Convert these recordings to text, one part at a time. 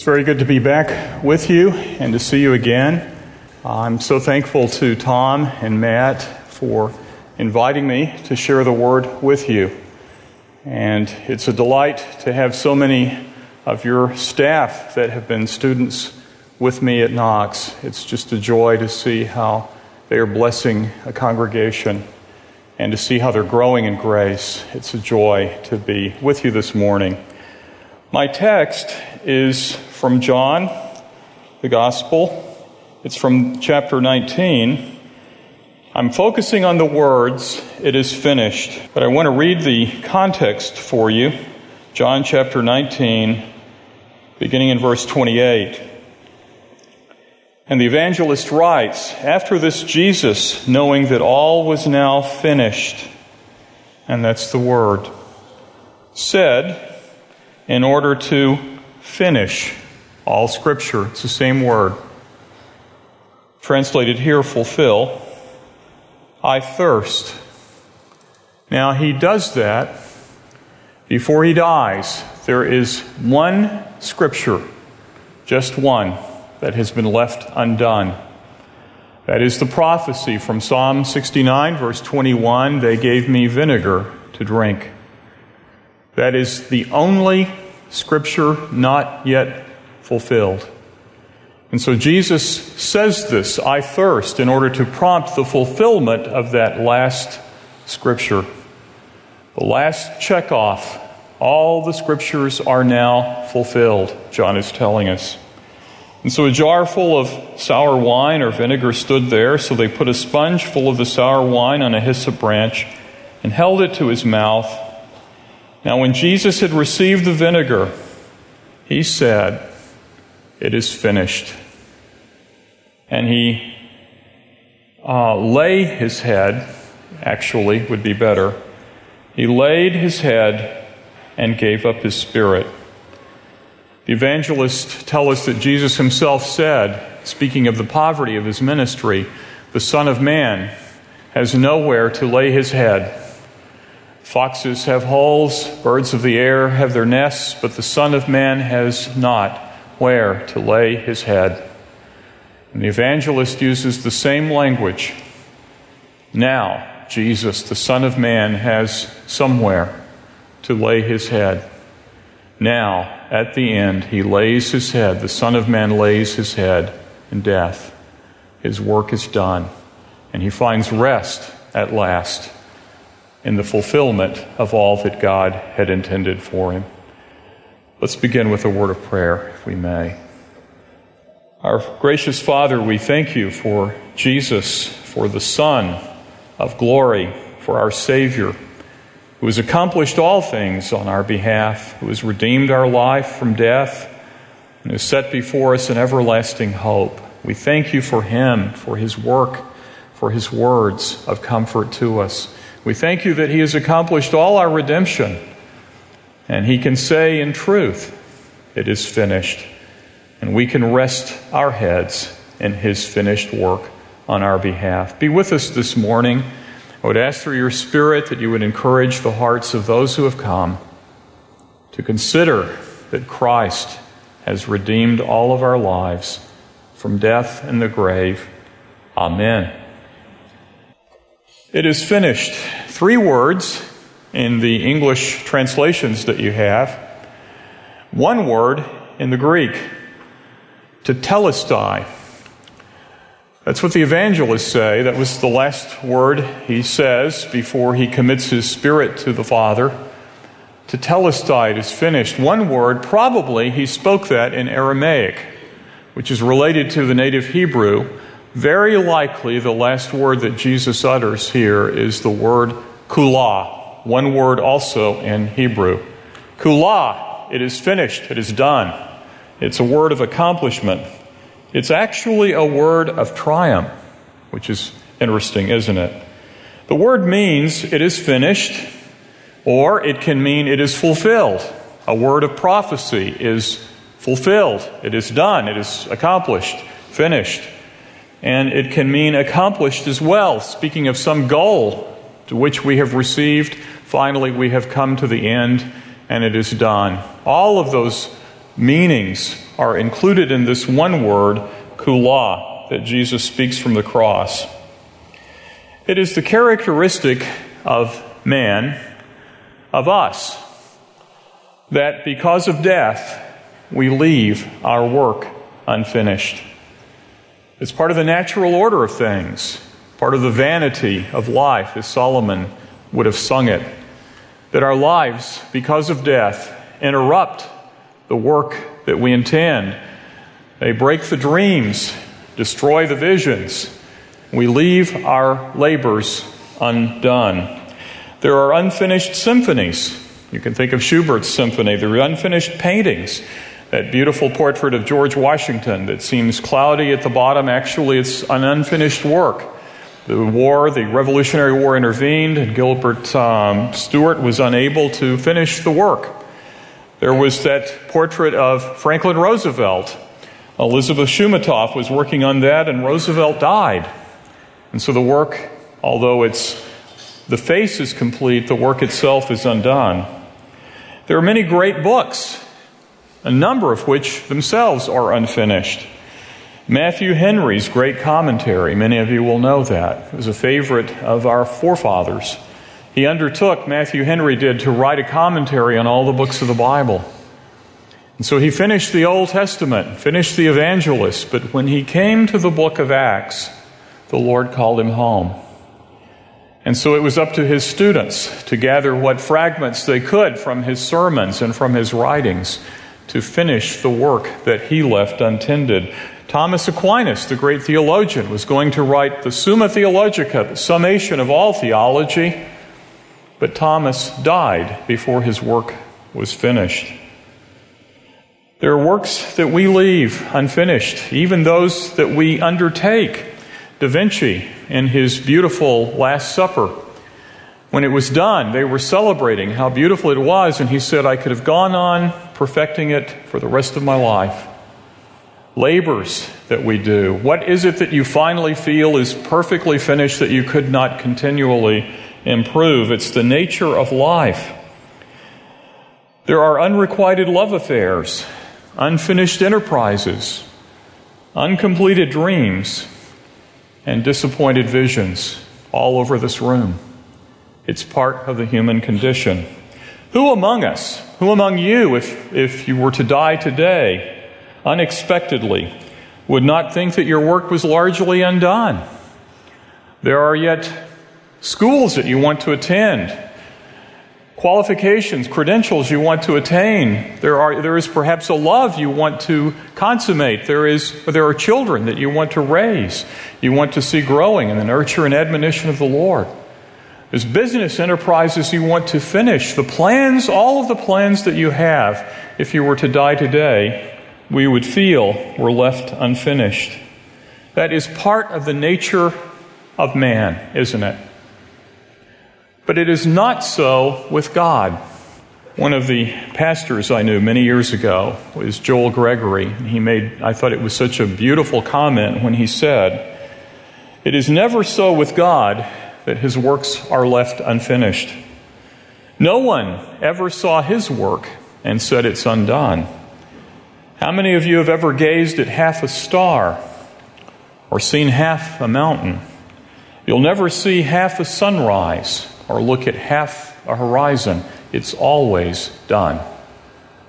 It's very good to be back with you and to see you again. I'm so thankful to Tom and Matt for inviting me to share the word with you. And it's a delight to have so many of your staff that have been students with me at Knox. It's just a joy to see how they are blessing a congregation and to see how they're growing in grace. It's a joy to be with you this morning. My text is from John, the Gospel. It's from chapter 19. I'm focusing on the words, it is finished, but I want to read the context for you. John chapter 19, beginning in verse 28. And the evangelist writes After this, Jesus, knowing that all was now finished, and that's the word, said, in order to finish all Scripture. It's the same word. Translated here, fulfill. I thirst. Now, he does that before he dies. There is one Scripture, just one, that has been left undone. That is the prophecy from Psalm 69, verse 21 they gave me vinegar to drink. That is the only Scripture not yet fulfilled. And so Jesus says this I thirst in order to prompt the fulfillment of that last scripture. The last check off. All the scriptures are now fulfilled, John is telling us. And so a jar full of sour wine or vinegar stood there, so they put a sponge full of the sour wine on a hyssop branch and held it to his mouth. Now, when Jesus had received the vinegar, he said, it is finished. And he uh, lay his head, actually, would be better. He laid his head and gave up his spirit. The evangelists tell us that Jesus himself said, speaking of the poverty of his ministry, the Son of Man has nowhere to lay his head. Foxes have holes, birds of the air have their nests, but the Son of Man has not where to lay his head. And the evangelist uses the same language. Now, Jesus, the Son of Man, has somewhere to lay his head. Now, at the end, he lays his head, the Son of Man lays his head in death. His work is done, and he finds rest at last in the fulfillment of all that God had intended for him. Let's begin with a word of prayer, if we may. Our gracious Father, we thank you for Jesus, for the Son of glory, for our Savior, who has accomplished all things on our behalf, who has redeemed our life from death, and has set before us an everlasting hope. We thank you for him, for his work, for his words of comfort to us. We thank you that he has accomplished all our redemption and he can say in truth, It is finished. And we can rest our heads in his finished work on our behalf. Be with us this morning. I would ask through your Spirit that you would encourage the hearts of those who have come to consider that Christ has redeemed all of our lives from death and the grave. Amen. It is finished. Three words in the English translations that you have. One word in the Greek, tetelestai. That's what the evangelists say. That was the last word he says before he commits his spirit to the Father. Tetelestai is finished. One word, probably he spoke that in Aramaic, which is related to the native Hebrew. Very likely the last word that Jesus utters here is the word kula, one word also in Hebrew. Kula, it is finished, it is done. It's a word of accomplishment. It's actually a word of triumph, which is interesting, isn't it? The word means it is finished, or it can mean it is fulfilled. A word of prophecy is fulfilled, it is done, it is accomplished, finished. And it can mean accomplished as well, speaking of some goal to which we have received. Finally, we have come to the end and it is done. All of those meanings are included in this one word, kula, that Jesus speaks from the cross. It is the characteristic of man, of us, that because of death, we leave our work unfinished. It's part of the natural order of things, part of the vanity of life, as Solomon would have sung it, that our lives, because of death, interrupt the work that we intend. They break the dreams, destroy the visions. We leave our labors undone. There are unfinished symphonies. You can think of Schubert's symphony. There are unfinished paintings. That beautiful portrait of George Washington that seems cloudy at the bottom, actually, it's an unfinished work. The war, the Revolutionary War intervened, and Gilbert um, Stuart was unable to finish the work. There was that portrait of Franklin Roosevelt. Elizabeth Shoumatoff was working on that, and Roosevelt died. And so the work, although it's the face is complete, the work itself is undone. There are many great books, a number of which themselves are unfinished. Matthew Henry's great commentary, many of you will know that, was a favorite of our forefathers. He undertook, Matthew Henry did, to write a commentary on all the books of the Bible. And so he finished the Old Testament, finished the evangelists, but when he came to the book of Acts, the Lord called him home. And so it was up to his students to gather what fragments they could from his sermons and from his writings to finish the work that he left untended. Thomas Aquinas, the great theologian, was going to write the Summa Theologica, the summation of all theology, but Thomas died before his work was finished. There are works that we leave unfinished, even those that we undertake. Da Vinci, in his beautiful Last Supper, when it was done, they were celebrating how beautiful it was, and he said, I could have gone on perfecting it for the rest of my life labors that we do? What is it that you finally feel is perfectly finished that you could not continually improve? It's the nature of life. There are unrequited love affairs, unfinished enterprises, uncompleted dreams, and disappointed visions all over this room. It's part of the human condition. Who among us, who among you, if, if you were to die today, unexpectedly, would not think that your work was largely undone. There are yet schools that you want to attend, qualifications, credentials you want to attain. There, are, there is perhaps a love you want to consummate. There, is, there are children that you want to raise, you want to see growing in the nurture and admonition of the Lord. There's business enterprises you want to finish. The plans, all of the plans that you have, if you were to die today, we would feel were left unfinished. That is part of the nature of man, isn't it? But it is not so with God. One of the pastors I knew many years ago was Joel Gregory. He made, I thought it was such a beautiful comment when he said, It is never so with God that his works are left unfinished. No one ever saw his work and said it's undone. How many of you have ever gazed at half a star or seen half a mountain? You'll never see half a sunrise or look at half a horizon. It's always done.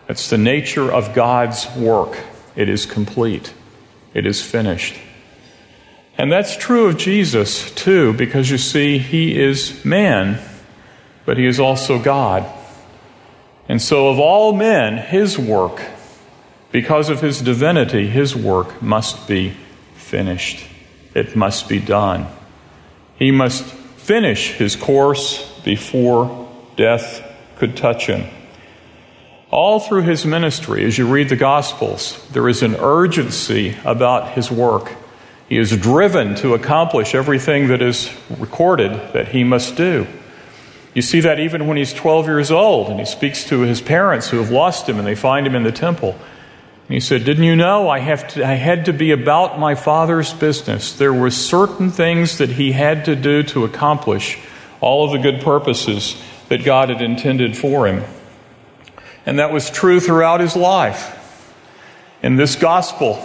It's the nature of God's work. It is complete, it is finished. And that's true of Jesus, too, because you see, he is man, but he is also God. And so, of all men, his work because of his divinity, his work must be finished. It must be done. He must finish his course before death could touch him. All through his ministry, as you read the Gospels, there is an urgency about his work. He is driven to accomplish everything that is recorded that he must do. You see that even when he's 12 years old and he speaks to his parents who have lost him and they find him in the temple. He said, Didn't you know I, have to, I had to be about my father's business? There were certain things that he had to do to accomplish all of the good purposes that God had intended for him. And that was true throughout his life. In this gospel,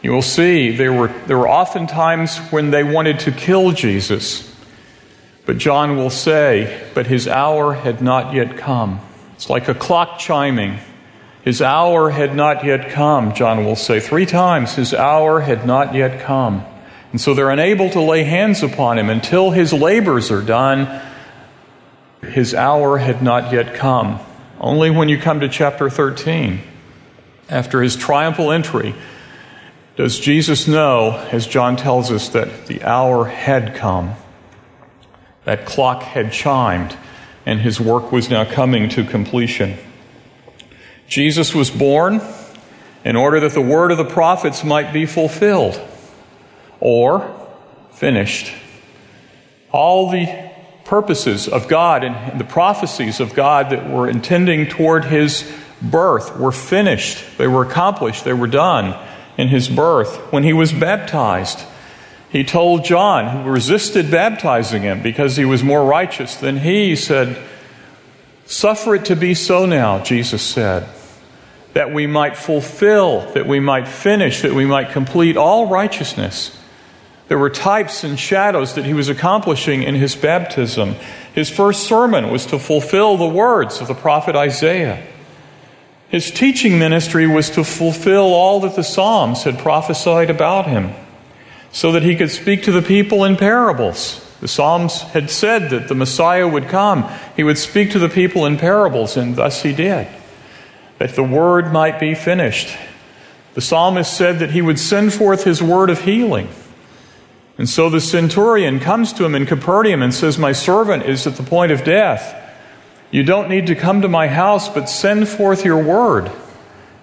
you will see there were, there were often times when they wanted to kill Jesus. But John will say, But his hour had not yet come. It's like a clock chiming. His hour had not yet come, John will say. Three times, his hour had not yet come. And so they're unable to lay hands upon him until his labors are done. His hour had not yet come. Only when you come to chapter 13, after his triumphal entry, does Jesus know, as John tells us, that the hour had come. That clock had chimed, and his work was now coming to completion. Jesus was born in order that the word of the prophets might be fulfilled or finished. All the purposes of God and the prophecies of God that were intending toward his birth were finished, they were accomplished, they were done in his birth. When he was baptized, he told John, who resisted baptizing him because he was more righteous than he, said, Suffer it to be so now, Jesus said, that we might fulfill, that we might finish, that we might complete all righteousness. There were types and shadows that he was accomplishing in his baptism. His first sermon was to fulfill the words of the prophet Isaiah. His teaching ministry was to fulfill all that the Psalms had prophesied about him, so that he could speak to the people in parables. The Psalms had said that the Messiah would come. He would speak to the people in parables, and thus he did, that the word might be finished. The psalmist said that he would send forth his word of healing. And so the centurion comes to him in Capernaum and says, My servant is at the point of death. You don't need to come to my house, but send forth your word.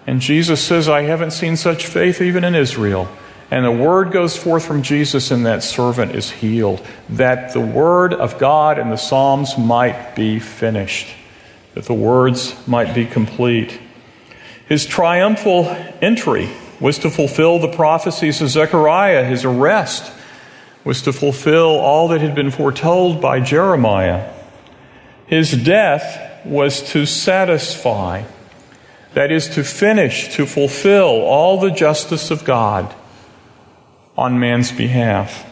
And Jesus says, I haven't seen such faith even in Israel. And the word goes forth from Jesus, and that servant is healed. That the word of God and the Psalms might be finished, that the words might be complete. His triumphal entry was to fulfill the prophecies of Zechariah. His arrest was to fulfill all that had been foretold by Jeremiah. His death was to satisfy, that is, to finish, to fulfill all the justice of God on man's behalf.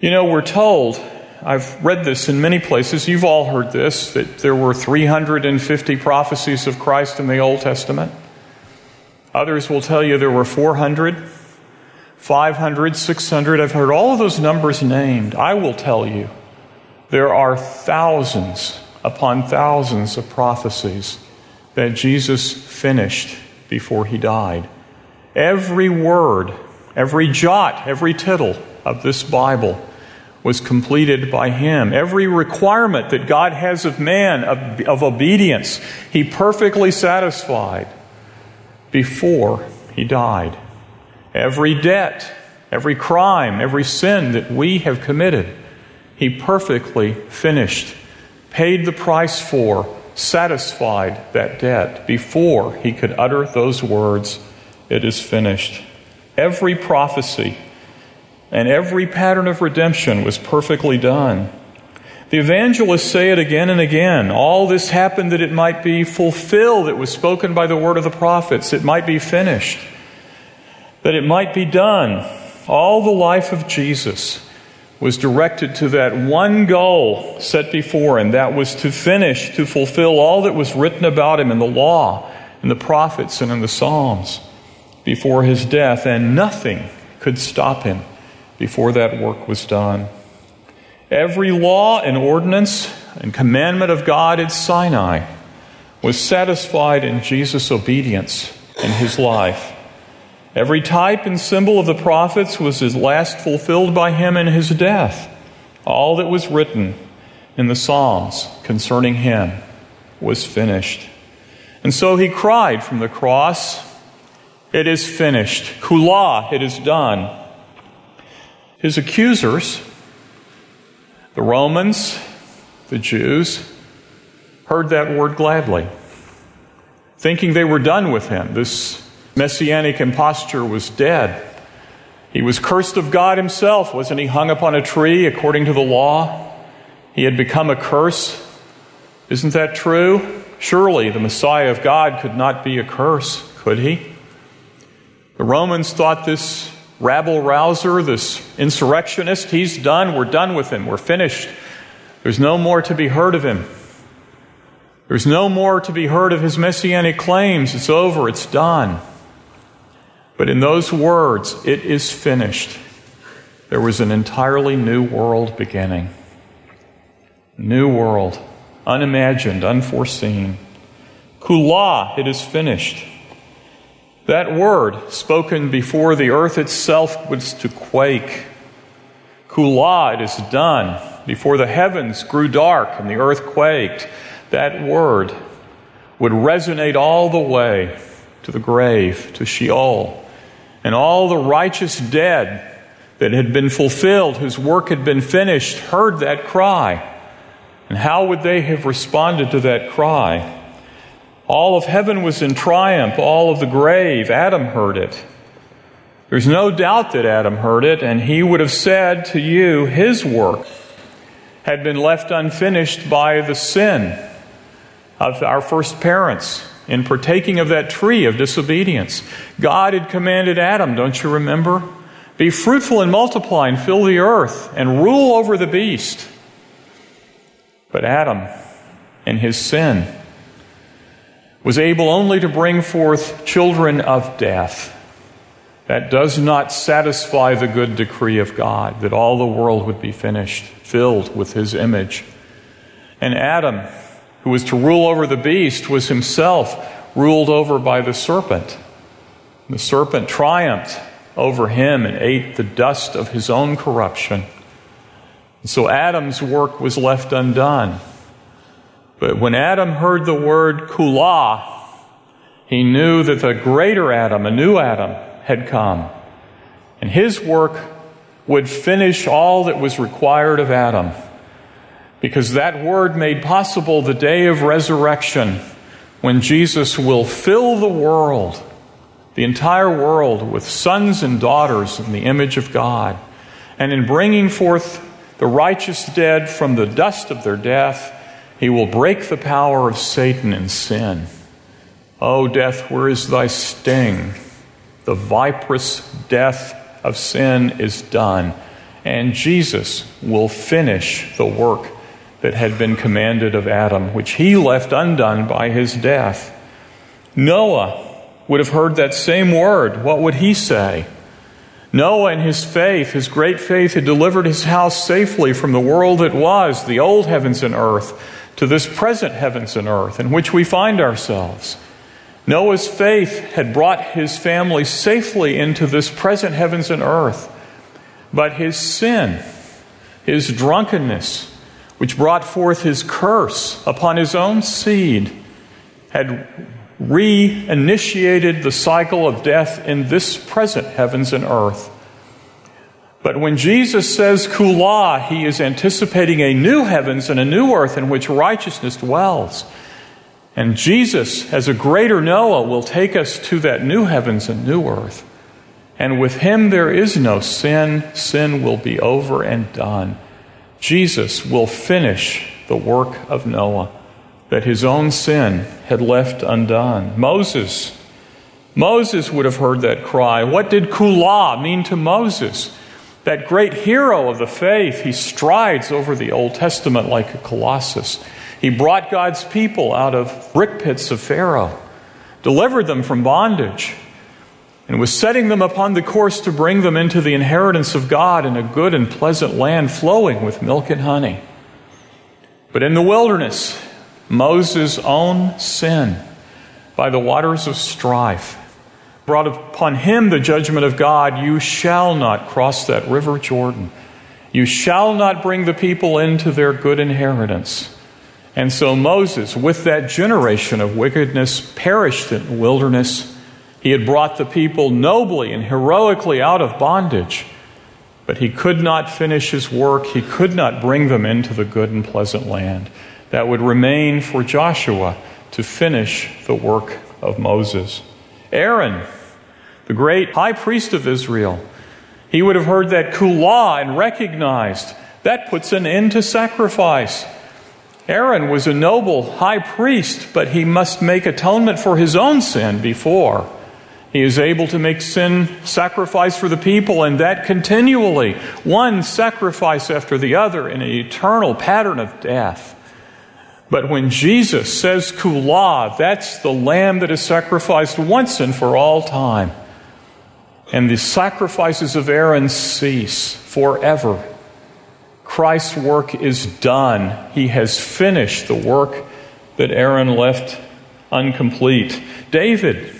You know, we're told, I've read this in many places, you've all heard this, that there were 350 prophecies of Christ in the Old Testament. Others will tell you there were 400, 500, 600. I've heard all of those numbers named. I will tell you there are thousands upon thousands of prophecies that Jesus finished before he died. Every word, every jot, every tittle of this Bible was completed by him. Every requirement that God has of man, of, of obedience, he perfectly satisfied before he died. Every debt, every crime, every sin that we have committed he perfectly finished, paid the price for, satisfied that debt before he could utter those words, It is finished. Every prophecy and every pattern of redemption was perfectly done. The evangelists say it again and again. All this happened that it might be fulfilled. It was spoken by the word of the prophets. It might be finished. That it might be done. All the life of Jesus was directed to that one goal set before him that was to finish, to fulfill all that was written about him in the law, in the prophets, and in the Psalms before his death, and nothing could stop him before that work was done. Every law and ordinance and commandment of God at Sinai was satisfied in Jesus' obedience in his life. Every type and symbol of the prophets was at last fulfilled by him in his death. All that was written in the Psalms concerning him was finished. And so he cried from the cross, It is finished. Kula, it is done. His accusers, the Romans, the Jews, heard that word gladly, thinking they were done with him. This messianic imposture was dead. He was cursed of God himself. Wasn't he hung upon a tree according to the law? He had become a curse. Isn't that true? Surely the Messiah of God could not be a curse, could he? The Romans thought this rabble rouser, this insurrectionist, he's done. We're done with him. We're finished. There's no more to be heard of him. There's no more to be heard of his messianic claims. It's over. It's done. But in those words, it is finished, there was an entirely new world beginning. New world, unimagined, unforeseen. Kula, it is finished. That word, spoken before the earth itself was to quake. Kula, it is done. Before the heavens grew dark and the earth quaked, that word would resonate all the way to the grave, to Sheol. And all the righteous dead that had been fulfilled, whose work had been finished, heard that cry. And how would they have responded to that cry? All of heaven was in triumph, all of the grave. Adam heard it. There's no doubt that Adam heard it, and he would have said to you, his work had been left unfinished by the sin of our first parents in partaking of that tree of disobedience. God had commanded Adam, don't you remember? Be fruitful and multiply and fill the earth and rule over the beast. But Adam, in his sin, was able only to bring forth children of death. That does not satisfy the good decree of God that all the world would be finished, filled with his image. And Adam, who was to rule over the beast, was himself ruled over by the serpent. The serpent triumphed over him and ate the dust of his own corruption. so Adam's work was left undone. But when Adam heard the word kula, he knew that the greater Adam, a new Adam, had come. And his work would finish all that was required of Adam. Because that word made possible the day of resurrection when Jesus will fill the world, the entire world, with sons and daughters in the image of God. And in bringing forth the righteous dead from the dust of their death, he will break the power of Satan and sin. O oh, death, where is thy sting? The viperous death of sin is done, and Jesus will finish the work that had been commanded of Adam, which he left undone by his death. Noah would have heard that same word. What would he say? Noah, in his faith, his great faith, had delivered his house safely from the world that was, the old heavens and earth to this present heavens and earth in which we find ourselves. Noah's faith had brought his family safely into this present heavens and earth, but his sin, his drunkenness, which brought forth his curse upon his own seed, had reinitiated the cycle of death in this present heavens and earth. But when Jesus says kula, he is anticipating a new heavens and a new earth in which righteousness dwells. And Jesus, as a greater Noah, will take us to that new heavens and new earth. And with him there is no sin. Sin will be over and done. Jesus will finish the work of Noah that his own sin had left undone. Moses, Moses would have heard that cry. What did kula mean to Moses? That great hero of the faith, he strides over the Old Testament like a colossus. He brought God's people out of brick pits of Pharaoh, delivered them from bondage, and was setting them upon the course to bring them into the inheritance of God in a good and pleasant land flowing with milk and honey. But in the wilderness, Moses' own sin by the waters of strife brought upon him the judgment of God, you shall not cross that river Jordan. You shall not bring the people into their good inheritance. And so Moses, with that generation of wickedness, perished in the wilderness. He had brought the people nobly and heroically out of bondage, but he could not finish his work. He could not bring them into the good and pleasant land that would remain for Joshua to finish the work of Moses. Aaron, the great high priest of Israel, he would have heard that kula and recognized that puts an end to sacrifice. Aaron was a noble high priest, but he must make atonement for his own sin before He is able to make sin sacrifice for the people, and that continually, one sacrifice after the other in an eternal pattern of death. But when Jesus says Kula, that's the lamb that is sacrificed once and for all time. And the sacrifices of Aaron cease forever. Christ's work is done. He has finished the work that Aaron left incomplete. David,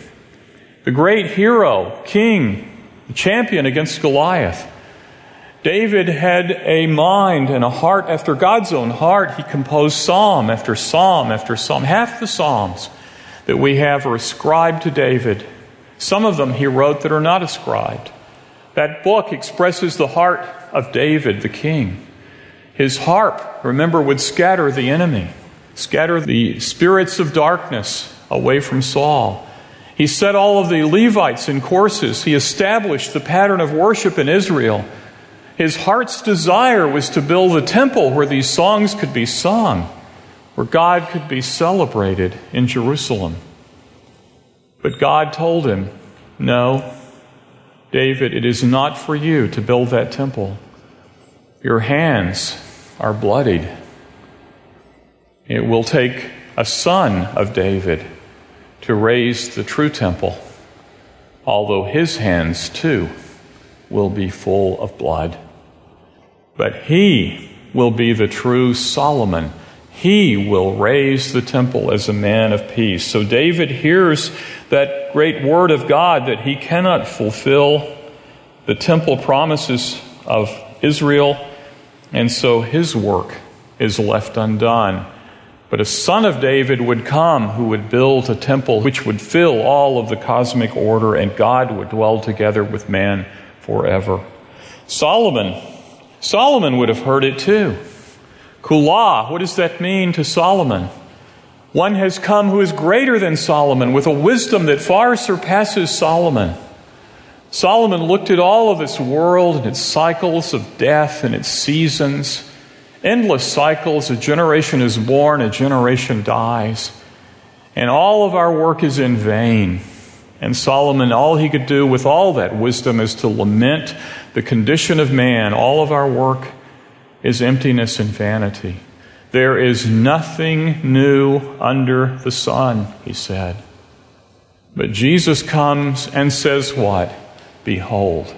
the great hero, king, champion against Goliath. David had a mind and a heart after God's own heart. He composed psalm after psalm after psalm. Half the psalms that we have are ascribed to David. Some of them he wrote that are not ascribed. That book expresses the heart of David, the king. His harp, remember, would scatter the enemy, scatter the spirits of darkness away from Saul. He set all of the Levites in courses. He established the pattern of worship in Israel. His heart's desire was to build a temple where these songs could be sung, where God could be celebrated in Jerusalem. But God told him, No, David, it is not for you to build that temple. Your hands are bloodied. It will take a son of David to raise the true temple, although his hands too will be full of blood. But he will be the true Solomon. He will raise the temple as a man of peace. So David hears that great word of God that he cannot fulfill the temple promises of Israel, and so his work is left undone. But a son of David would come who would build a temple which would fill all of the cosmic order, and God would dwell together with man forever. Solomon Solomon would have heard it too. Kula, what does that mean to Solomon? One has come who is greater than Solomon with a wisdom that far surpasses Solomon. Solomon looked at all of this world and its cycles of death and its seasons, endless cycles. A generation is born, a generation dies. And all of our work is in vain. And Solomon, all he could do with all that wisdom is to lament the condition of man. All of our work is emptiness and vanity. There is nothing new under the sun, he said. But Jesus comes and says, What? Behold,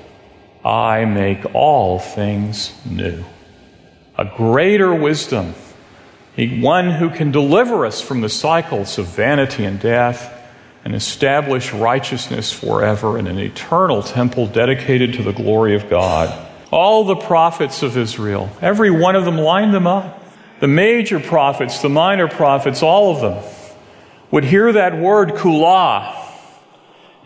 I make all things new. A greater wisdom, one who can deliver us from the cycles of vanity and death and establish righteousness forever in an eternal temple dedicated to the glory of God. All the prophets of Israel, every one of them lined them up. The major prophets, the minor prophets, all of them would hear that word kula.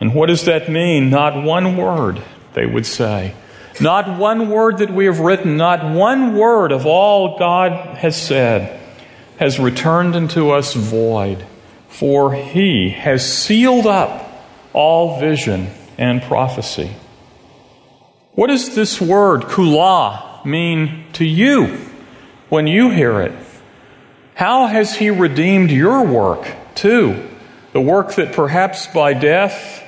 And what does that mean? Not one word, they would say. Not one word that we have written, not one word of all God has said has returned unto us void for he has sealed up all vision and prophecy. What does this word, kula, mean to you when you hear it? How has he redeemed your work, too? The work that perhaps by death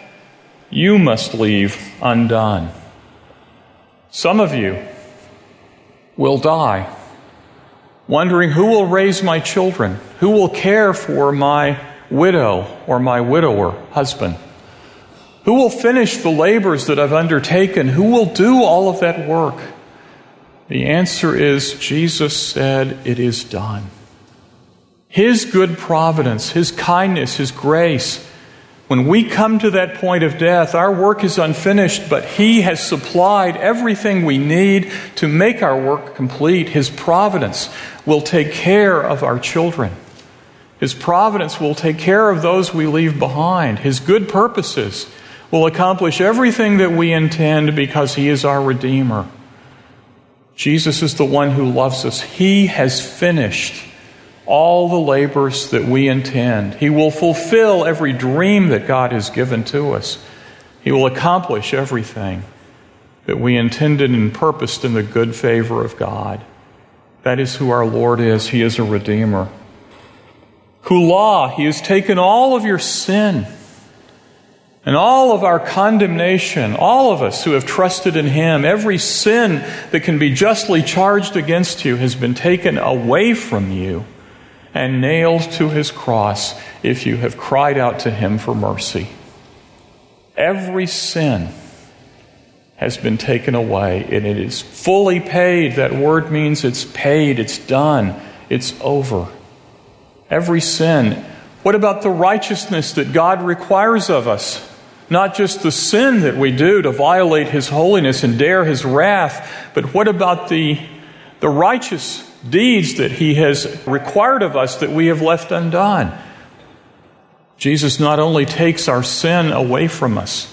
you must leave undone. Some of you will die, wondering who will raise my children, who will care for my widow or my widower husband? Who will finish the labors that I've undertaken? Who will do all of that work? The answer is Jesus said, It is done. His good providence, His kindness, His grace. When we come to that point of death, our work is unfinished, but He has supplied everything we need to make our work complete. His providence will take care of our children. His providence will take care of those we leave behind. His good purposes will accomplish everything that we intend because He is our Redeemer. Jesus is the one who loves us. He has finished all the labors that we intend. He will fulfill every dream that God has given to us. He will accomplish everything that we intended and purposed in the good favor of God. That is who our Lord is. He is a Redeemer. Kula, He has taken all of your sin. And all of our condemnation, all of us who have trusted in Him, every sin that can be justly charged against you has been taken away from you and nailed to His cross if you have cried out to Him for mercy. Every sin has been taken away and it is fully paid. That word means it's paid, it's done, it's over. Every sin. What about the righteousness that God requires of us? Not just the sin that we do to violate His holiness and dare His wrath, but what about the, the righteous deeds that He has required of us that we have left undone? Jesus not only takes our sin away from us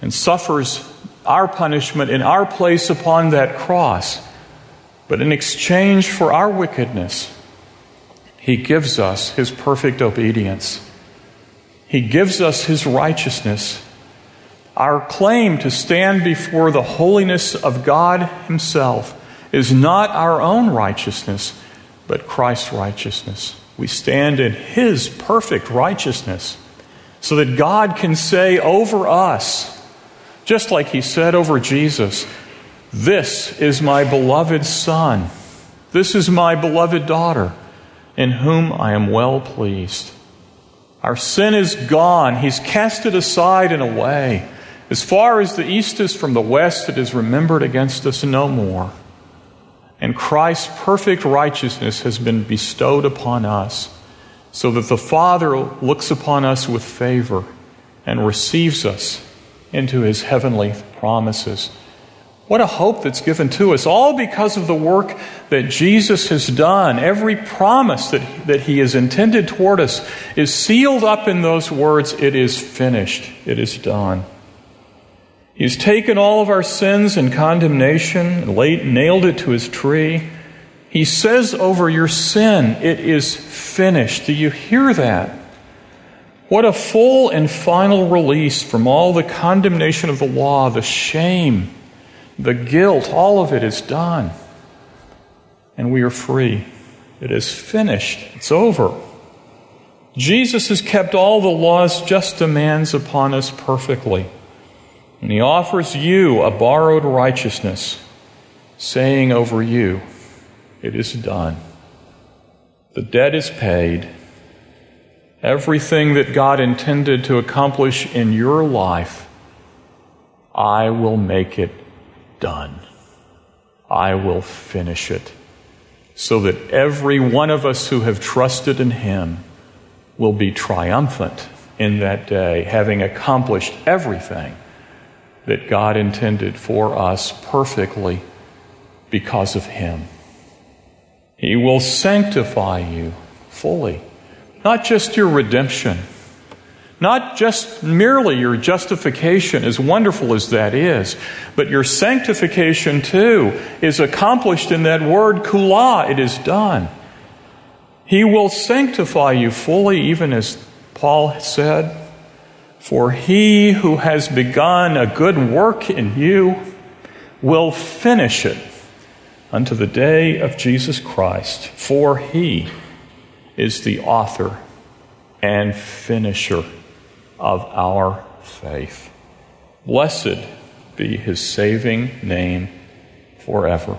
and suffers our punishment in our place upon that cross, but in exchange for our wickedness, He gives us His perfect obedience. He gives us His righteousness. Our claim to stand before the holiness of God Himself is not our own righteousness, but Christ's righteousness. We stand in His perfect righteousness so that God can say over us, just like He said over Jesus, This is my beloved Son, this is my beloved daughter, in whom I am well pleased. Our sin is gone. He's cast it aside and away. As far as the east is from the west, it is remembered against us no more. And Christ's perfect righteousness has been bestowed upon us, so that the Father looks upon us with favor and receives us into his heavenly promises. What a hope that's given to us, all because of the work that Jesus has done. Every promise that, that he has intended toward us is sealed up in those words It is finished, it is done. He's taken all of our sins and condemnation and laid, nailed it to his tree. He says over your sin, It is finished. Do you hear that? What a full and final release from all the condemnation of the law, the shame the guilt, all of it is done. And we are free. It is finished. It's over. Jesus has kept all the law's just demands upon us perfectly. And he offers you a borrowed righteousness, saying over you, It is done. The debt is paid. Everything that God intended to accomplish in your life, I will make it done. I will finish it. So that every one of us who have trusted in Him will be triumphant in that day, having accomplished everything that God intended for us perfectly because of Him. He will sanctify you fully, not just your redemption not just merely your justification, as wonderful as that is, but your sanctification too is accomplished in that word kula. It is done. He will sanctify you fully, even as Paul said. For he who has begun a good work in you will finish it unto the day of Jesus Christ. For he is the author and finisher of our faith. Blessed be his saving name forever.